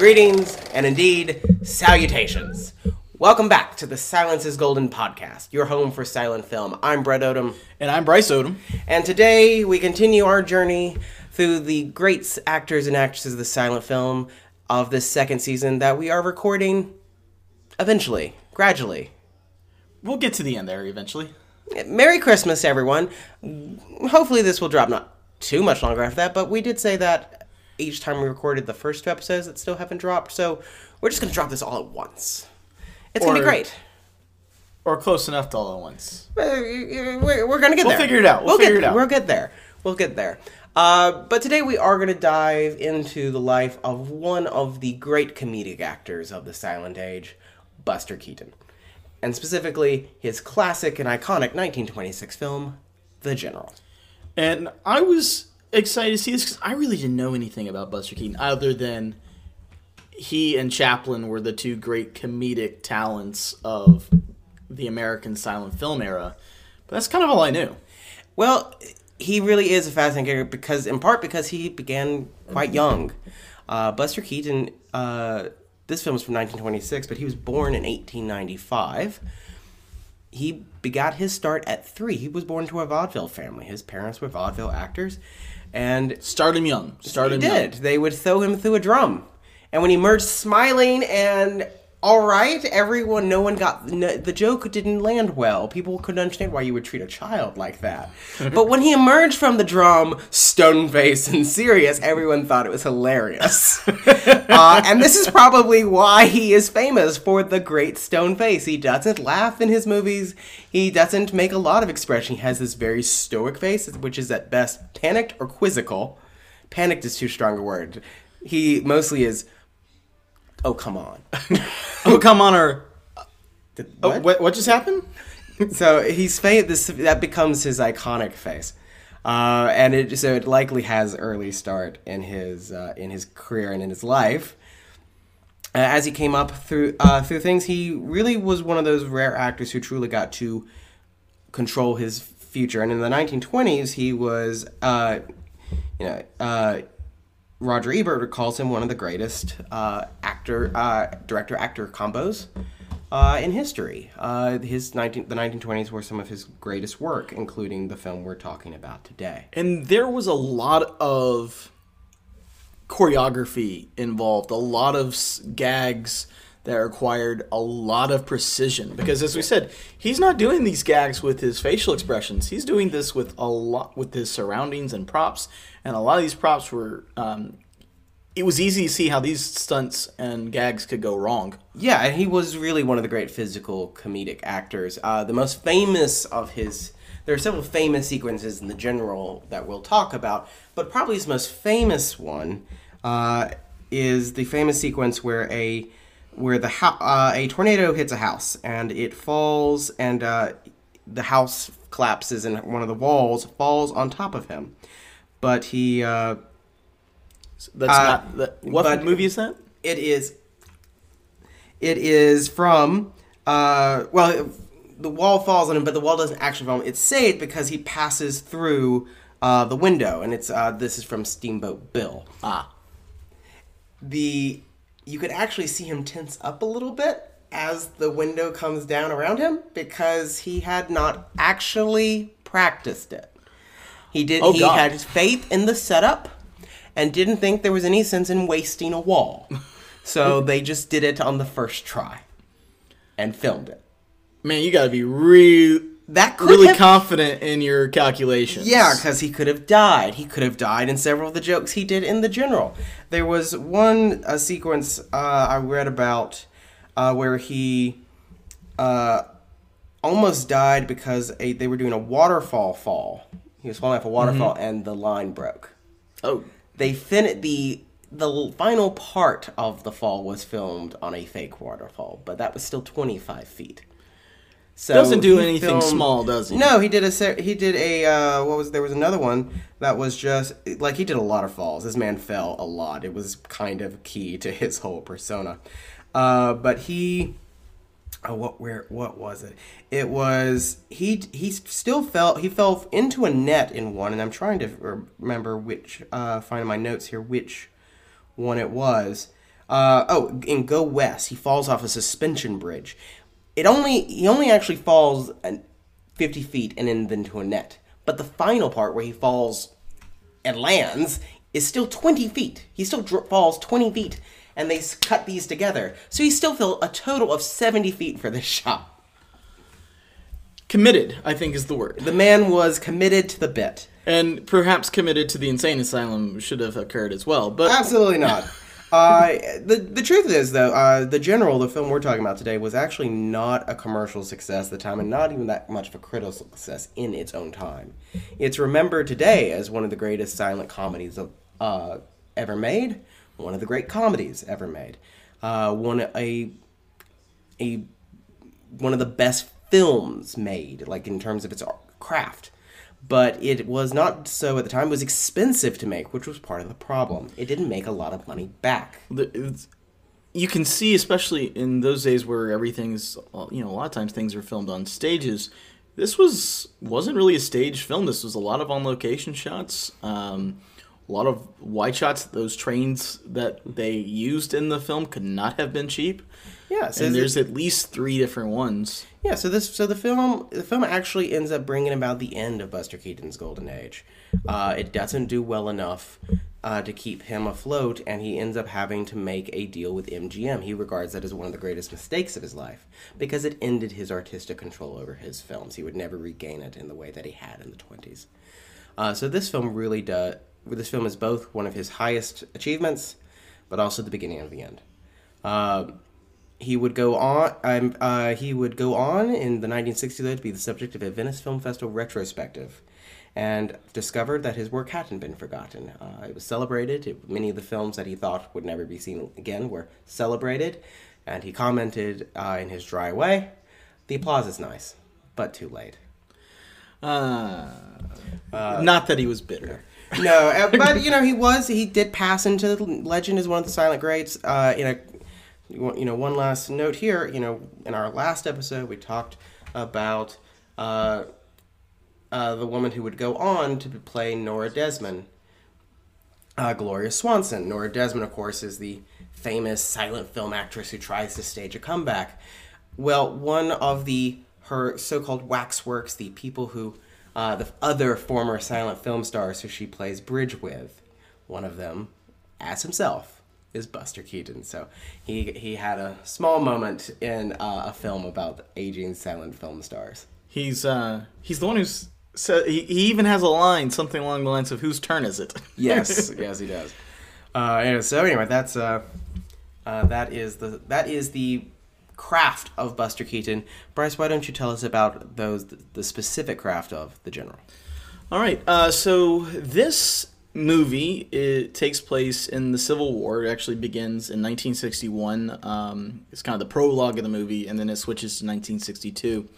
Greetings, and indeed, salutations. Welcome back to the Silence is Golden podcast, your home for silent film. I'm Brett Odom, And I'm Bryce Odom. and today we continue our journey through the great actors and actresses of the silent film of this second season that we are recording eventually, gradually. We'll get to the end there eventually. Merry Christmas, everyone. Hopefully, this will drop not too much longer after that, but we did say that each time we recorded the first two episodes that still haven't dropped, so we're just going to drop this all at once. It's going to be great. Or close enough to all at once. Uh, We're, we're going to get We'll there. figure it out. We'll get, figure it out. We'll get there. We'll get there. Uh, but today we are going to dive into the life of one of the great comedic actors of the silent age, Buster Keaton. And specifically, his classic and iconic 1926 film, The General. And I was excited to see this because I really didn't know anything about Buster Keaton other than he and Chaplin were the two great comedic talents of the American silent film era. But that's kind of all I knew. Well, he really is a fascinating character because, in part, because he began quite young. Uh, Buster Keaton, uh, this film is from 1926, but he was born in 1895. He begot his start at three. He was born to a vaudeville family. His parents were vaudeville actors, and Start him young. Start him did. young. They would throw him through a drum, and when he emerged smiling and all right, everyone, no one got no, the joke didn't land well. People couldn't understand why you would treat a child like that. but when he emerged from the drum, stone faced and serious, everyone thought it was hilarious. uh, and this is probably why he is famous for the great stone face. He doesn't laugh in his movies. He doesn't make a lot of expression. He has this very stoic face, which is at best panicked or quizzical. Panicked is too strong a word. He mostly is. Oh come on! Oh, come on, or. Oh, What? what, what just happened? so he's fa- this that becomes his iconic face, uh, and it so it likely has early start in his uh, in his career and in his life. Uh, as he came up through uh, through things, he really was one of those rare actors who truly got to control his future. And in the 1920s, he was, uh, you know, uh, Roger Ebert calls him one of the greatest uh, actor, uh, director actor combos uh, in history. Uh, his 19, the 1920s were some of his greatest work, including the film we're talking about today. And there was a lot of choreography involved, a lot of gags that required a lot of precision. Because as we said, he's not doing these gags with his facial expressions. He's doing this with a lot with his surroundings and props. And a lot of these props were. Um, it was easy to see how these stunts and gags could go wrong. Yeah, and he was really one of the great physical comedic actors. Uh, the most famous of his. There are several famous sequences in the general that we'll talk about, but probably his most famous one uh, is the famous sequence where a where the ho- uh, a tornado hits a house and it falls and uh, the house collapses and one of the walls falls on top of him, but he. Uh, That's Uh, not. That, what movie is that? it is it is from uh well the wall falls on him but the wall doesn't actually fall on him it's saved because he passes through uh the window and it's uh this is from steamboat bill Ah. the you could actually see him tense up a little bit as the window comes down around him because he had not actually practiced it. He did Oh, he God. had faith in the setup and didn't think there was any sense in wasting a wall. So they just did it on the first try and filmed it. Man, you got to be real, that could really have confident in your calculations. Yeah, because he could have died. He could have died in several of the jokes he did in the general. There was one uh, sequence uh, I read about uh, where he uh, almost died because a, they were doing a waterfall fall. He was falling off a waterfall and the line broke. Oh, They fin the the final part of the fall was filmed on a fake waterfall, but that was still 25 feet. So doesn't do anything filmed- small, does he? No, he did a he did a uh, what was there was another one that was just like he did a lot of falls. This man fell a lot. It was kind of key to his whole persona. Uh, but he oh, what where what was it? It was he he still fell he fell into a net in one, and I'm trying to remember which uh, find my notes here which one it was. Uh, oh, in Go West, he falls off a suspension bridge. It only he only actually falls an- 50 feet and then into a net. But the final part where he falls and lands is still 20 feet. He still dr- falls 20 feet, and they cut these together. So he still fell a total of 70 feet for this shot. Committed, I think, is the word. The man was committed to the bit. And perhaps committed to the insane asylum should have occurred as well. But Absolutely not. Uh, the the truth is though, uh, the general, the film we're talking about today, was actually not a commercial success at the time, and not even that much of a critical success in its own time. It's remembered today as one of the greatest silent comedies of, uh, ever made, one of the great comedies ever made, uh, one a a one of the best films made, like in terms of its craft. But it was not so at the time. It was expensive to make, which was part of the problem. It didn't make a lot of money back. it's- you can see, especially in those days where everything's, you know, a lot of times things are filmed on stages. This was wasn't really a stage film. This was a lot of on location shots, um, a lot of wide shots. Those trains that they used in the film could not have been cheap. Yeah, so and is it- there's at least three different ones. Yeah, so this so the film the film actually ends up bringing about the end of Buster Keaton's golden age. Uh, it doesn't do well enough uh, to keep him afloat, and he ends up having to make a deal with MGM. He regards that as one of the greatest mistakes of his life because it ended his artistic control over his films. He would never regain it in the way that he had in the twenties. Uh, so this film really does. This film is both one of his highest achievements, but also the beginning of the end. Um, he would go on. Um, uh, he would go on in the 1960s to be the subject of a Venice Film Festival retrospective, and discovered that his work hadn't been forgotten. Uh, it was celebrated. It, many of the films that he thought would never be seen again were celebrated, and he commented uh, in his dry way, "The applause is nice, but too late." Uh, not that he was bitter. no, uh, but you know he was. He did pass into the legend as one of the silent greats. Uh, in a, you know, one last note here. You know, in our last episode, we talked about uh, uh, the woman who would go on to play Nora Desmond, uh, Gloria Swanson. Nora Desmond, of course, is the famous silent film actress who tries to stage a comeback. Well, one of the her so-called waxworks, the people who, uh, the other former silent film stars who she plays bridge with, one of them, as himself, is Buster Keaton. So he he had a small moment in uh, a film about aging silent film stars. He's uh, he's the one who's said he, he even has a line something along the lines of "Whose turn is it?" Yes, yes, he does. Uh, anyway, so anyway, that's uh, uh, that is the that is the craft of Buster Keaton. Bryce, why don't you tell us about those the specific craft of the general? All right. Uh, so this movie it takes place in the Civil War. It actually begins in 1961. Um, it's kind of the prologue of the movie, and then it switches to 1962.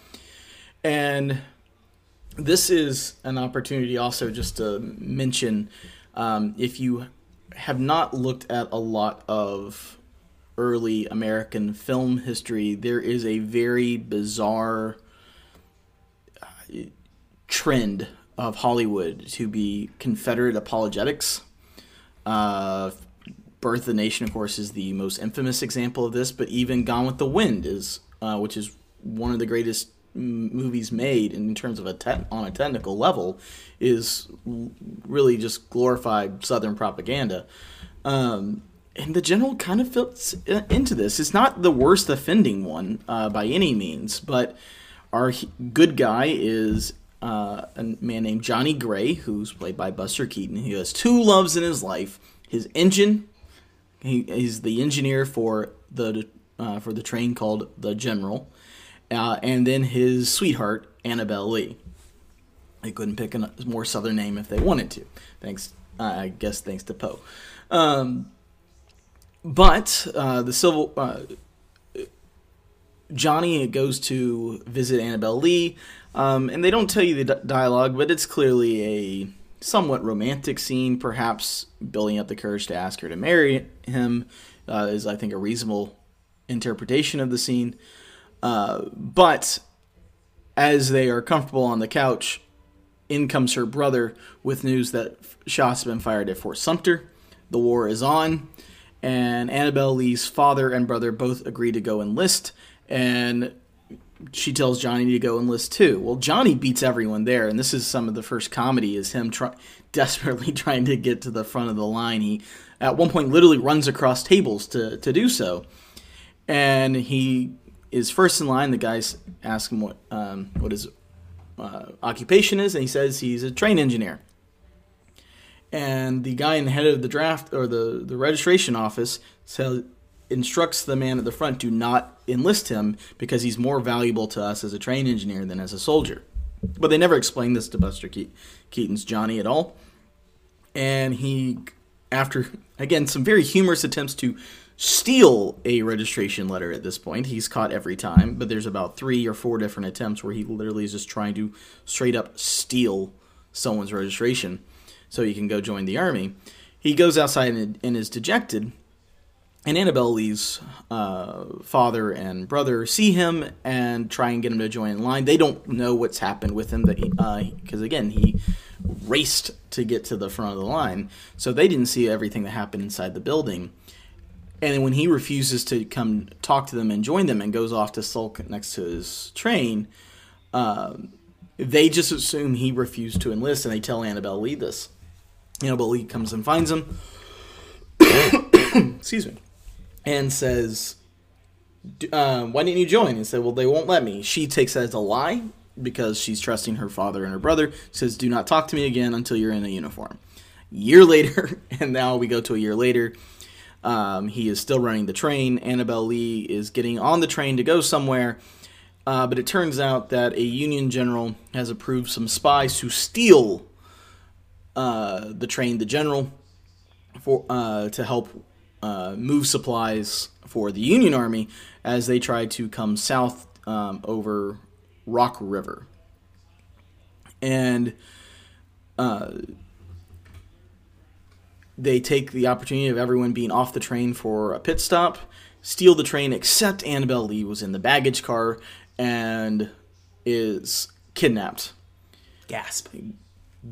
And this is an opportunity also just to mention um, if you have not looked at a lot of early American film history, there is a very bizarre trend of Hollywood to be Confederate apologetics. Uh, Birth of the Nation, of course, is the most infamous example of this, but even Gone with the Wind is, uh, which is one of the greatest movies made in terms of a te- on a technical level, is really just glorified Southern propaganda. Um, and the general kind of fits into this. It's not the worst offending one uh, by any means, but our good guy is uh, a man named Johnny Gray, who's played by Buster Keaton. He has two loves in his life: his engine. He is the engineer for the uh, for the train called the General, uh, and then his sweetheart Annabelle Lee. They couldn't pick a more southern name if they wanted to. Thanks, uh, I guess, thanks to Poe. Um, but uh, the civil uh, Johnny goes to visit Annabelle Lee, um, and they don't tell you the di- dialogue, but it's clearly a somewhat romantic scene, perhaps building up the courage to ask her to marry him uh, is, I think, a reasonable interpretation of the scene. Uh, but as they are comfortable on the couch, in comes her brother with news that shots have been fired at Fort Sumter. The war is on, and Annabelle Lee's father and brother both agree to go enlist, and she tells Johnny to go enlist too. Well, Johnny beats everyone there, and this is some of the first comedy is him try- desperately trying to get to the front of the line. He at one point literally runs across tables to to do so, and he is first in line. The guys ask him what um, what his uh, occupation is, and he says he's a train engineer. And the guy in the head of the draft or the, the registration office says, instructs the man at the front do not enlist him because he's more valuable to us as a train engineer than as a soldier. But they never explain this to Buster Ke- Keaton's Johnny at all. And he, after, again, some very humorous attempts to steal a registration letter at this point, he's caught every time, but there's about three or four different attempts where he literally is just trying to straight up steal someone's registration so he can go join the army. He goes outside and, and is dejected and Annabelle Lee's uh, father and brother see him and try and get him to join in line. They don't know what's happened with him because, uh, again, he raced to get to the front of the line. So they didn't see everything that happened inside the building. And then when he refuses to come talk to them and join them and goes off to sulk next to his train, uh, they just assume he refused to enlist and they tell Annabelle Lee this. Annabelle Lee comes and finds him. Excuse me and says, uh, "Why didn't you join?" And said, "Well, they won't let me." She takes that as a lie because she's trusting her father and her brother. Says, "Do not talk to me again until you're in a uniform." Year later, and now we go to a year later. Um, he is still running the train. Annabelle Lee is getting on the train to go somewhere, uh, but it turns out that a Union general has approved some spies to steal uh, the train. The general for uh, to help uh, move supplies for the Union Army as they tried to come south um, over Rock River. And uh, they take the opportunity of everyone being off the train for a pit stop, steal the train, except Annabelle Lee was in the baggage car and is kidnapped. Gasp.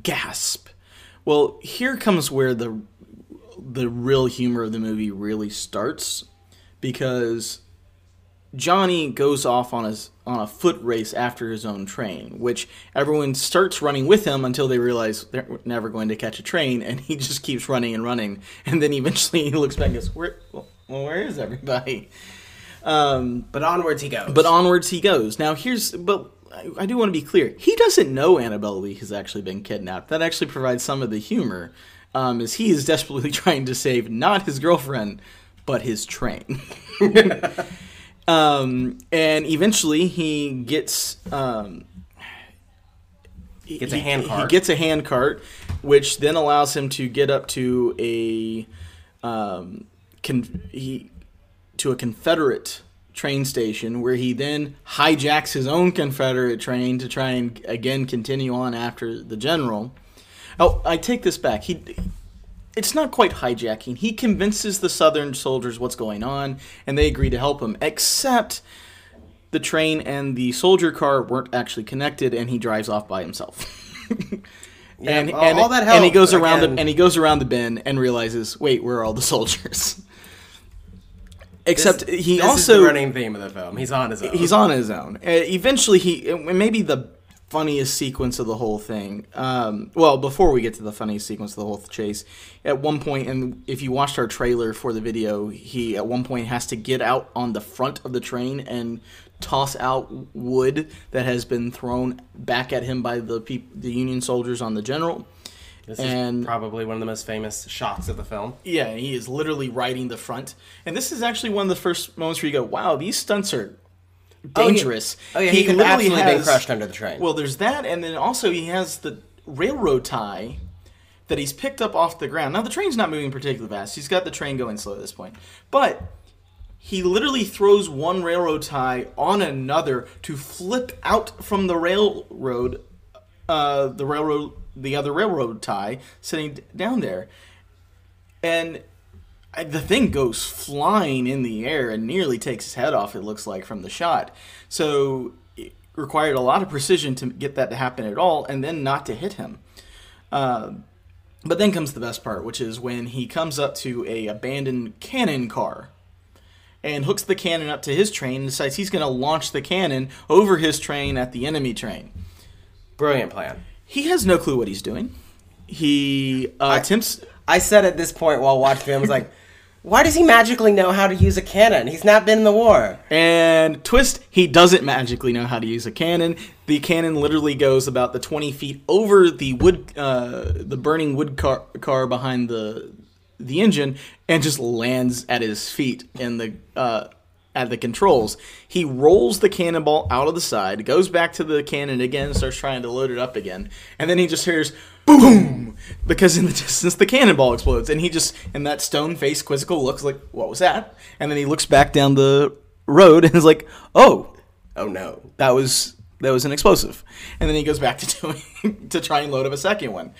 Gasp. Well, here comes where the the real humor of the movie really starts because Johnny goes off on his on a foot race after his own train, which everyone starts running with him until they realize they're never going to catch a train, and he just keeps running and running, and then eventually he looks back and goes, "Where? Well, where is everybody?" Um, but onwards he goes. But onwards he goes. Now here's but. I do want to be clear. He doesn't know Annabelle Lee has actually been kidnapped. That actually provides some of the humor um, is he is desperately trying to save not his girlfriend, but his train. um, and eventually he gets um, he gets a hand cart. He gets a hand cart, which then allows him to get up to a um, con- he, to a Confederate train station where he then hijacks his own Confederate train to try and again continue on after the general. Oh, I take this back. He it's not quite hijacking. He convinces the Southern soldiers what's going on, and they agree to help him. Except the train and the soldier car weren't actually connected, and he drives off by himself. Yeah, and, all, and, all that and he goes around again. the, and he goes around the bend and realizes, wait, where are all the soldiers? Except This- he this also is the running theme of the film. He's on his own. he's on his own. Uh, eventually, he maybe the funniest sequence of the whole thing. Um, well, before we get to the funniest sequence of the whole chase, at one point, and if you watched our trailer for the video, he at one point has to get out on the front of the train and toss out wood that has been thrown back at him by the peop- the Union soldiers on the general. This and- is probably one of the most famous shots of the film. Yeah, he is literally riding the front, and this is actually one of the first moments where you go, "Wow, these stunts are." Dangerous. Oh yeah, he, could literally absolutely been crushed under the train. Well, there's that, and then also he has the railroad tie that he's picked up off the ground. Now the train's not moving particularly fast. He's got the train going slow at this point, but he literally throws one railroad tie on another to flip out from the railroad, uh, the railroad, the other railroad tie sitting down there, and I- the thing goes flying in the air and nearly takes his head off. It looks like from the shot. So it required a lot of precision to get that to happen at all, and then not to hit him. Uh, But then comes the best part, which is when he comes up to a abandoned cannon car and hooks the cannon up to his train and decides he's going to launch the cannon over his train at the enemy train. Brilliant plan. He has no clue what he's doing. He uh, attempts. I said at this point while watching I was like, why does he magically know how to use a cannon? He's not been in the war. And twist, he doesn't magically know how to use a cannon. The cannon literally goes about the twenty feet over the wood, uh, the burning wood car, car behind the the engine, and just lands at his feet in the uh, at the controls. He rolls the cannonball out of the side, goes back to the cannon again, starts trying to load it up again, and then he just hears boom because in the distance the cannonball explodes, and he just and that stone faced quizzical looks like what was that? And then he looks back down the road and is like, oh, Oh no. that was that was an explosive, and then he goes back to doing to try and load up a second one.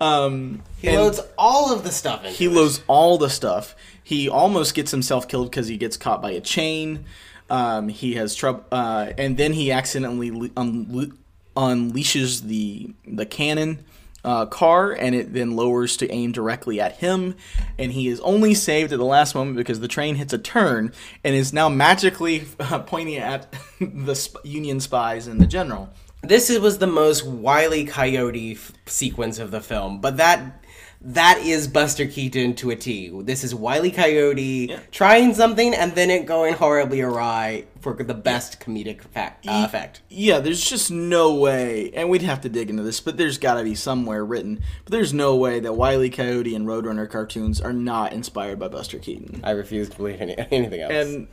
Um, He loads all of the stuff in. he loads all the stuff. He almost gets himself killed because he gets caught by a chain. Um, he has trouble, uh, and then he accidentally le- unle- unleashes the the cannon uh, car, and it then lowers to aim directly at him. And he is only saved at the last moment because the train hits a turn and is now magically uh, pointing at the sp- Union spies and the general. This was the most wily coyote f- sequence of the film, but that that is Buster Keaton to a T. This is wily coyote trying something and then it going horribly awry for the best comedic fact, uh, effect. Yeah, there's just no way, and we'd have to dig into this, but there's got to be somewhere written. But there's no way that Wile E. Coyote and Roadrunner cartoons are not inspired by Buster Keaton. I refuse to believe any, anything else. And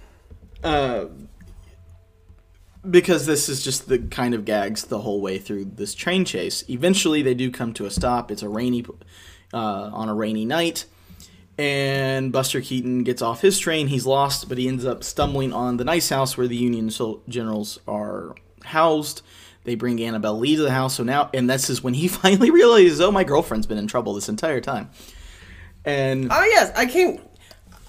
uh, because this is just the kind of gags the whole way through this train chase. Eventually, they do come to a stop. It's a rainy, uh, on a rainy night, and Buster Keaton gets off his train. He's lost, but he ends up stumbling on the nice house where the Union generals are housed. They bring Annabelle Lee to the house. So now, and this is when he finally realizes, oh, my girlfriend's been in trouble this entire time. And oh yes, I came.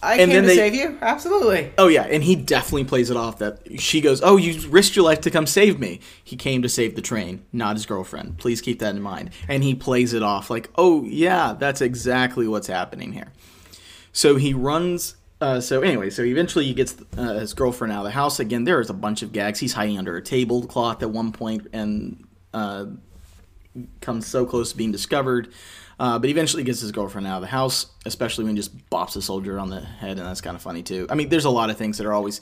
I And came to they- save you. Absolutely. Oh yeah, and he definitely plays it off that she goes, "Oh, you risked your life to come save me." He came to save the train, not his girlfriend. Please keep that in mind. And he plays it off like, "Oh yeah, that's exactly what's happening here." So he runs. Uh, so anyway, so eventually he gets uh, his girlfriend out of the house again. There is a bunch of gags. He's hiding under a tablecloth at one point and uh, comes so close to being discovered. Uh, but eventually gets his girlfriend out of the house, especially when he just bops a soldier on the head, and that's kind of funny too. I mean, there's a lot of things that are always.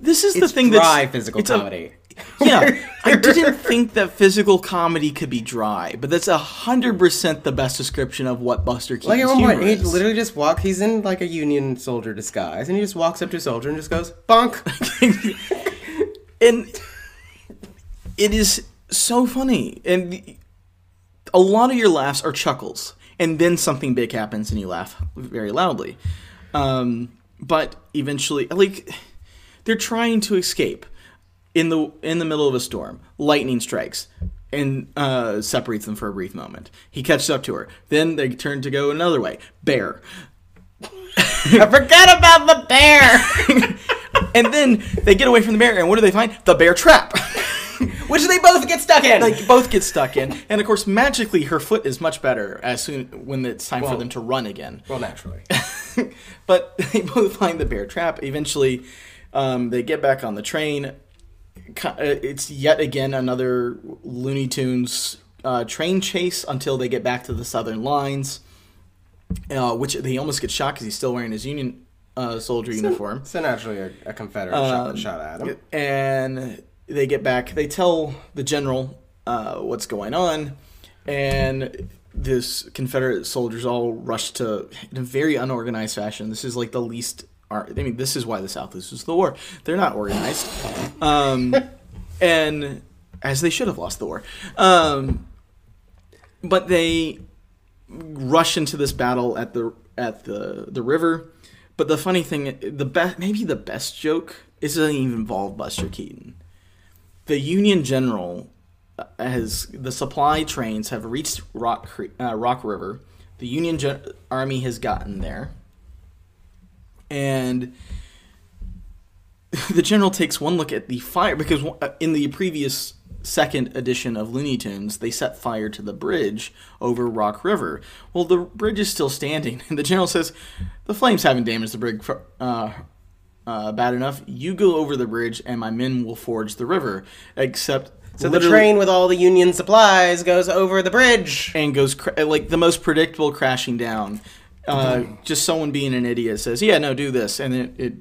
This is the It's thing dry that's physical it's a- comedy. yeah, I didn't think that physical comedy could be dry, but that's hundred percent the best description of what Buster Keaton's Like at one point, he literally just walk. He's in like a Union soldier disguise, and he just walks up to a soldier and just goes bonk. and it is so funny and a lot of your laughs are chuckles and then something big happens and you laugh very loudly. Um, but eventually like they're trying to escape in the in the middle of a storm. Lightning strikes and uh, separates them for a brief moment. He catches up to her. Then they turn to go another way. Bear. I forgot about the bear, and then they get away from the bear and what do they find? The bear trap which they both get stuck in. like both get stuck in, and of course, magically, her foot is much better as soon when it's time for them to run again. well, naturally. but they both find the bear trap. Eventually, um, they get back on the train. Uh, It's yet again another Looney Tunes uh, train chase until they get back to the southern lines, uh, which they almost get shot because he's still wearing his Union uh, soldier uniform. So naturally, a, a Confederate shot, Um, shot at him. and they get back. They tell the general uh, what's going on, and this Confederate soldiers all rush to in a very unorganized fashion. This is like the least. I mean, this is why the South loses the war. They're not organized, um, and as they should have lost the war. Um, but they rush into this battle at the at the the river. But the funny thing, the best maybe the best joke is it doesn't even involve Buster Keaton. The Union general uh, has the supply trains have reached Rock uh, Rock River. The Union gen- army has gotten there, and the general takes one look at the fire because uh, in the previous second edition of Looney Tunes, they set fire to the bridge over Rock River. Well, the bridge is still standing, and the general says, "The flames haven't damaged the bridge uh, uh, bad enough. You go over the bridge, and my men will forge the river." Except. So the train with all the Union supplies goes over the bridge. and goes cra- like the most predictable crashing down. Uh, just someone being an idiot says, "Yeah, no, do this," and it, it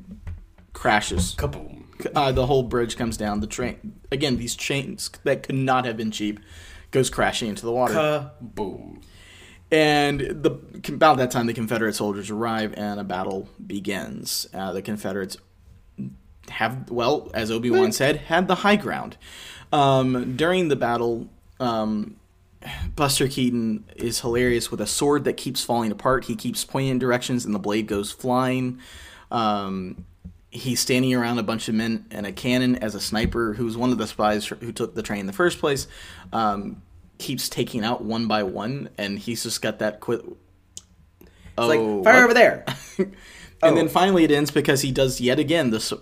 crashes. Kaboom. Uh, the whole bridge comes down. The train again. These chains that could not have been cheap goes crashing into the water. Kaboom. And the about that time, the Confederate soldiers arrive and a battle begins. Uh, the Confederates have, well, as Obi Wan said, had the high ground. Um, during the battle, um, Buster Keaton is hilarious with a sword that keeps falling apart. He keeps pointing in directions, and the blade goes flying. Um, he's standing around a bunch of men and a cannon as a sniper, who's one of the spies who took the train in the first place. Um, keeps taking out one by one, and he's just got that quick. It's like fire over there. and then finally it ends because he does yet again this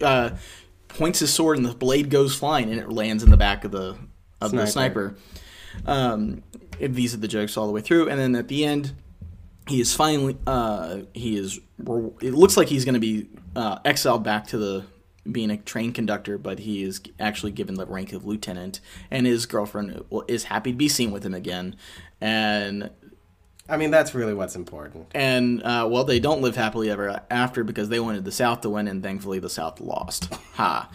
uh, points his sword and the blade goes flying and it lands in the back of the of the Sniper. sniper. Um, these are the jokes all the way through, and then at the end, he is finally uh, he is. It looks like he's going to be uh, exiled back to the being a train conductor, but he is actually given the rank of lieutenant, and his girlfriend is happy to be seen with him again, and I mean, that's really what's important. and uh, well, they don't live happily ever after because they wanted the South to win, and thankfully the South lost. Ha!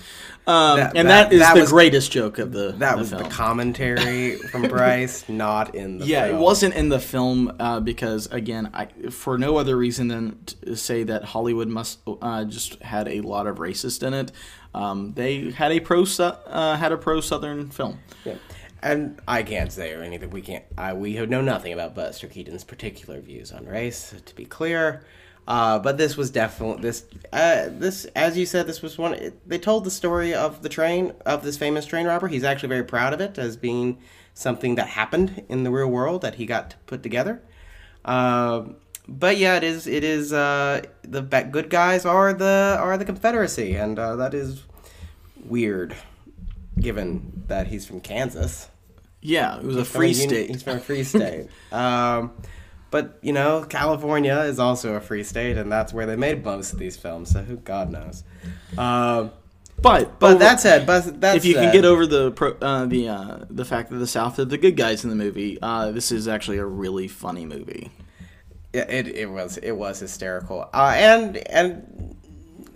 Um, That- and that- that is that the was- greatest joke of the That the was film. the commentary from Bryce, not in the Yeah, film. it wasn't in the film uh, because again, I for no other reason than to say that Hollywood must uh, just had a lot of racist in it. Um, they had a pro uh, had a pro Southern film. Yeah. And I can't say or anything. We can't. I, we know nothing about Buster Keaton's particular views on race, to be clear. Uh, but this was definitely this. Uh, this, as you said, this was one. It, they told the story of the train of this famous train robber. He's actually very proud of it as being something that happened in the real world that he got to put together. Uh, but yeah, it is. It is. Uh, the good guys are the are the Confederacy, and uh, that is weird, given that he's from Kansas. Yeah, it was a free state. He's from a free state. um, but you know, California is also a free state, and that's where they made most of these films. So who God knows. Um, But but over- that said, but that if you can get over the pro, uh, the uh, the fact that the South are the good guys in the movie, uh, this is actually a really funny movie. Yeah, it, it was it was hysterical, uh, and and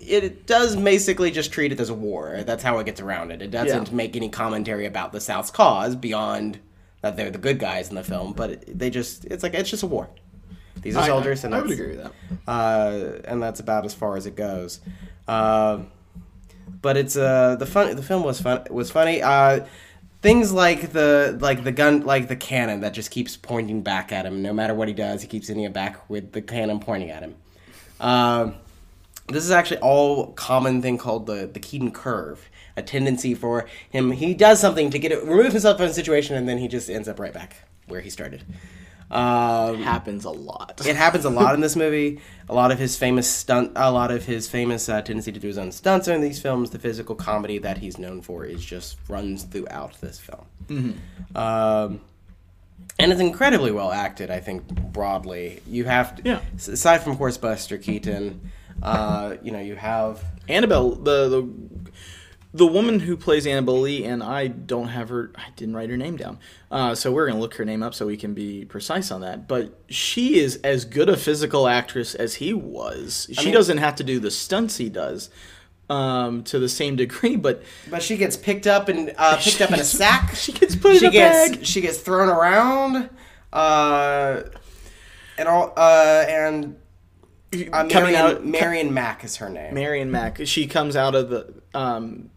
it does basically just treat it as a war. That's how it gets around it. It doesn't Yeah. make any commentary about the South's cause beyond that they're the good guys in the film. But it, they just it's like it's just a war. These are I- soldiers, I, and I would agree with that. uh, and that's about as far as it goes. Uh, but it's uh, the fun. The film was fun. Was funny. Uh, things like the like the gun, like the cannon that just keeps pointing back at him. No matter what he does, he keeps hitting it back with the cannon pointing at him. Uh, this is actually all common thing called the the Keaton curve. A tendency for him, he does something to get it, remove himself from a situation, and then he just ends up right back where he started. Um, Happens a lot. it happens a lot in this movie. A lot of his famous stunt, a lot of his famous uh, tendency to do his own stunts are in these films. The physical comedy that he's known for is just runs throughout this film. Um, and it's incredibly well acted. I think broadly, you have to. Yeah. Aside from of course Buster Keaton, uh, you know you have Annabelle, the the the woman who plays Annabelle Lee, and I don't have her. I didn't write her name down, uh, so we're gonna look her name up so we can be precise on that. But she is as good a physical actress as he was. She mean- doesn't have to do the stunts he does um, to the same degree, but But she gets picked up and uh, picked up in a sack. She gets put in a gets, bag. She gets thrown around, uh, and all uh, and uh, coming Marion, out. Marion Mack is her name. Marion Mack. She comes out of the um,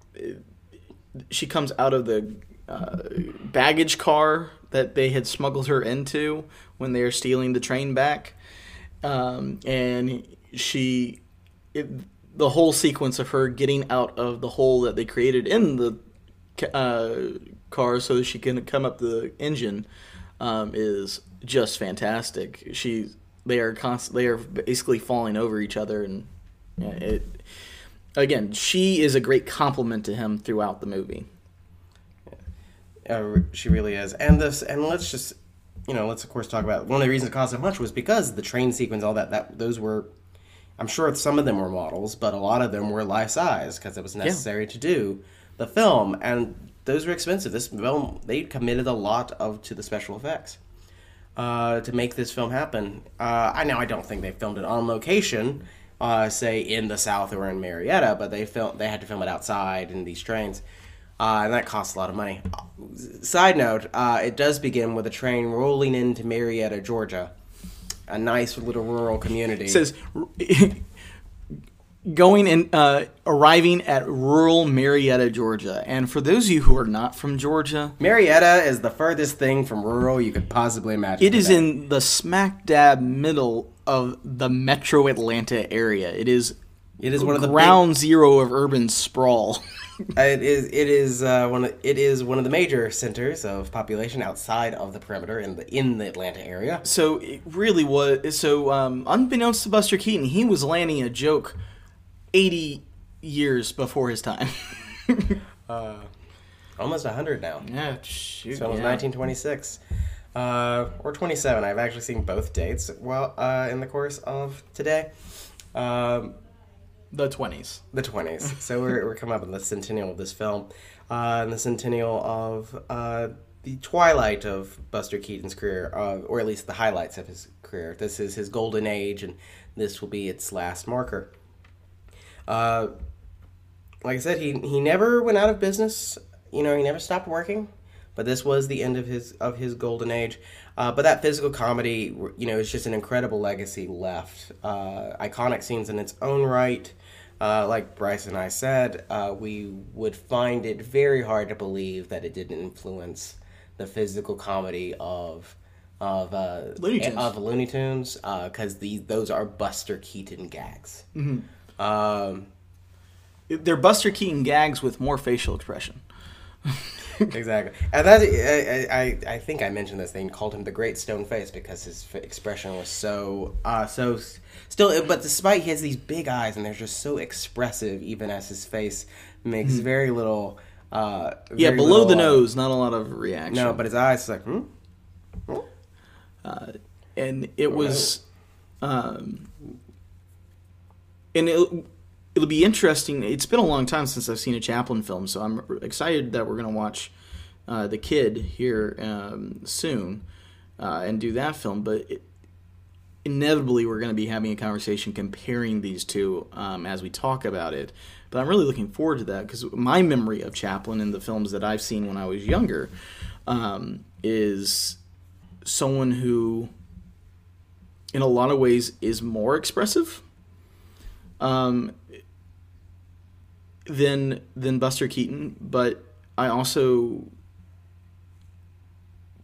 she comes out of the uh, baggage car that they had smuggled her into when they are stealing the train back, um, and she it, the whole sequence of her getting out of the hole that they created in the uh, car so that she can come up the engine um, is just fantastic. She they are const- they are basically falling over each other and yeah, it again she is a great complement to him throughout the movie. Uh, she really is. And this, and let's just, you know, let's of course talk about one of the reasons it cost so much was because the train sequence, all that, that those were, I'm sure some of them were models, but a lot of them were life size because it was necessary to do the film, and those were expensive. This film, they committed a lot of to the special effects. Uh, to make this film happen, uh, I know I don't think they filmed it on location, uh, say in the South or in Marietta, but they filmed they had to film it outside in these trains, uh, and that costs a lot of money. Side note: uh, It does begin with a train rolling into Marietta, Georgia, a nice little rural community. It says going and uh, arriving at rural Marietta, Georgia. And for those of you who are not from Georgia, Marietta is the furthest thing from rural you could possibly imagine. it is in the smack dab middle of the metro Atlanta area. It is It is one of the ground zero of urban sprawl. it is. It is uh, one. Of, it is one of the major centers of population outside of the perimeter in the in the Atlanta area. So it really was. So um, unbeknownst to Buster Keaton, he was landing a joke eighty years before his time. uh, Almost hundred now. yeah, shoot. So it was yeah. 1926. Uh, or 27. I've actually seen both dates well uh, in the course of today. Um, the twenties. the 20s. so we're, we're coming up on the centennial of this film. Uh, and the centennial of uh, the twilight of Buster Keaton's career, uh, or at least the highlights of his career. This is his golden age, and this will be its last marker. Uh, like I said, he, he never went out of business. You know, he never stopped working. But this was the end of his of his golden age. Uh, but that physical comedy, you know, is just an incredible legacy left. Uh, iconic scenes in its own right. Uh, like Bryce and I said, uh, we would find it very hard to believe that it didn't influence the physical comedy of of uh, Looney Tunes. of Looney Tunes because these those are Buster Keaton gags. Um, They're Buster Keaton gags with more facial expression. exactly, and that I, I I think I mentioned this They called him the Great Stone Face because his f- expression was so uh so s- still, but despite he has these big eyes and they're just so expressive, even as his face makes very little. Uh, Yeah, very below the little, uh, nose, not a lot of reaction. No, but his eyes like hmm. Uh, and it was, um, and it, it'll be interesting. It's been a long time since I've seen a Chaplin film, so I'm excited that we're gonna watch uh, the Kid here um, soon uh, and do that film. But it, inevitably, we're gonna be having a conversation comparing these two um, as we talk about it. But I'm really looking forward to that because my memory of Chaplin and the films that I've seen when I was younger um, is someone who in a lot of ways is more expressive um, than than Buster Keaton, but I also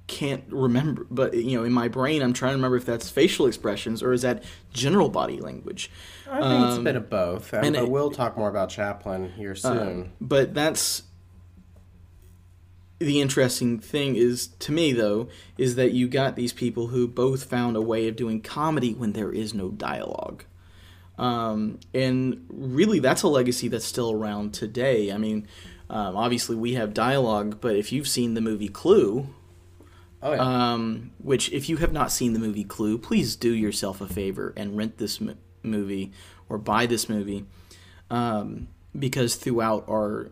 can't remember. But you know, in my brain, I'm trying to remember if that's facial expressions or is that general body language. I think it's a bit of both, um, and it- we'll talk more about Chaplin here soon. But that's the interesting thing is to me though is that you got these people who both found a way of doing comedy when there is no dialogue. Um, and really, that's a legacy that's still around today. I mean, um, obviously, we have dialogue, but if you've seen the movie Clue, oh yeah, um, which if you have not seen the movie Clue, please do yourself a favor and rent this m- movie or buy this movie, um, because throughout are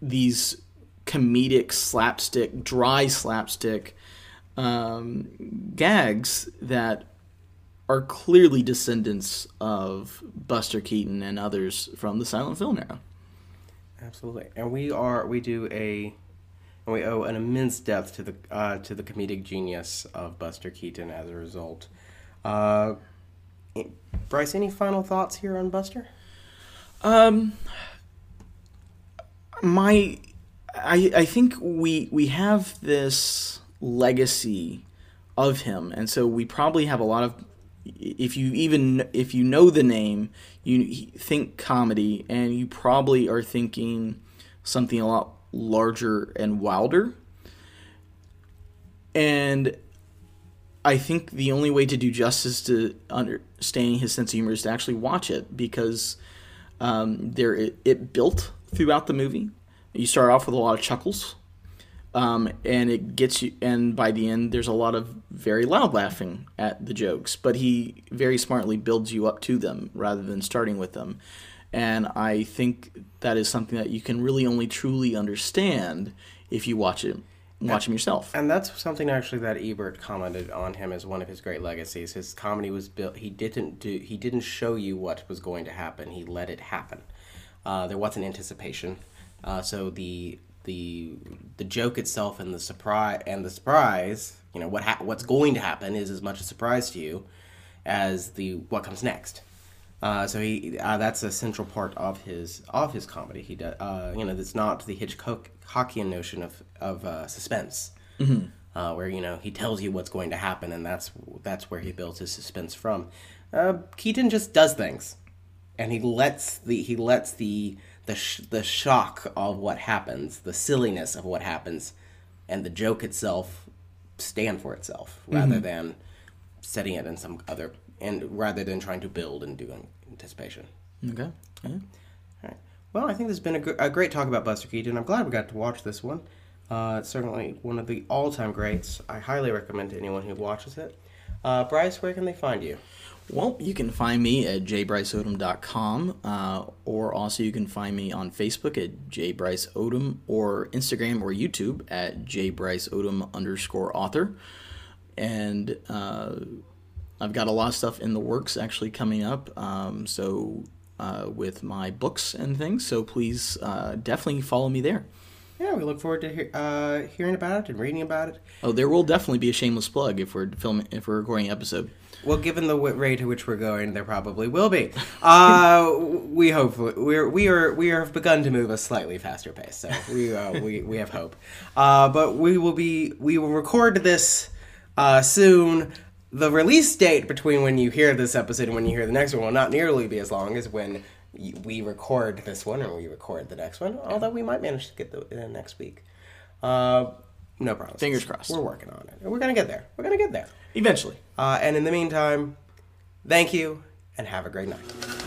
these comedic slapstick, dry slapstick um, gags that are clearly descendants of Buster Keaton and others from the silent film era. absolutely. And we are we do a and we owe an immense depth to the uh, to the comedic genius of Buster Keaton as a result. Uh, Bryce, any final thoughts here on Buster? Um, my, I I think we we have this legacy of him, and so we probably have a lot of. If you even if you know the name, you think comedy, and you probably are thinking something a lot larger and wilder. And I think the only way to do justice to understanding his sense of humor is to actually watch it because um, there it, it built throughout the movie. You start off with a lot of chuckles, Um, and it gets you, and by the end, there's a lot of very loud laughing at the jokes, but he very smartly builds you up to them rather than starting with them. And I think that is something that you can really only truly understand if you watch it, watch him yourself. And that's something actually that Ebert commented on him as one of his great legacies. His comedy was built. He didn't do. He didn't show you what was going to happen. He let it happen. Uh, there wasn't anticipation. Uh, so the the the joke itself and the surprise and the surprise, you know what ha- what's going to happen is as much a surprise to you as the what comes next. Uh, so he uh, that's a central part of his of his comedy. He does uh, you know it's not the Hitchcockian notion of of uh, suspense, uh, where you know he tells you what's going to happen and that's that's where he builds his suspense from. Uh, Keaton just does things, and he lets the he lets the the sh- the shock of what happens, the silliness of what happens, and the joke itself stand for itself rather than setting it in some other and rather than trying to build and do anticipation. Okay. Yeah. All right. Well, I think this has been a, gr- a great talk about Buster Keaton. I'm glad we got to watch this one. Uh, it's certainly one of the all-time greats. I highly recommend to anyone who watches it. Uh, Bryce, where can they find you? Well, you can find me at jbryceodom.com, uh, or also you can find me on Facebook at jbryceodom, or Instagram or YouTube at jbryceodom underscore author. And uh, I've got a lot of stuff in the works actually coming up, um, so uh, with my books and things, so please uh, definitely follow me there. Yeah, we look forward to hear, uh, hearing about it and reading about it. Oh, there will definitely be a shameless plug if we're filming if we're recording an episode. Well, given the rate at which we're going, there probably will be. Uh, we hope we're we are we have begun to move a slightly faster pace, so we uh, we we have hope. Uh, but we will be we will record this uh, soon. The release date between when you hear this episode and when you hear the next one will not nearly be as long as when we record this one or we record the next one. Although we might manage to get the uh, next week. No problem. Fingers crossed. We're working on it. We're gonna get there. We're gonna get there. Eventually. Uh, and in the meantime, thank you and have a great night.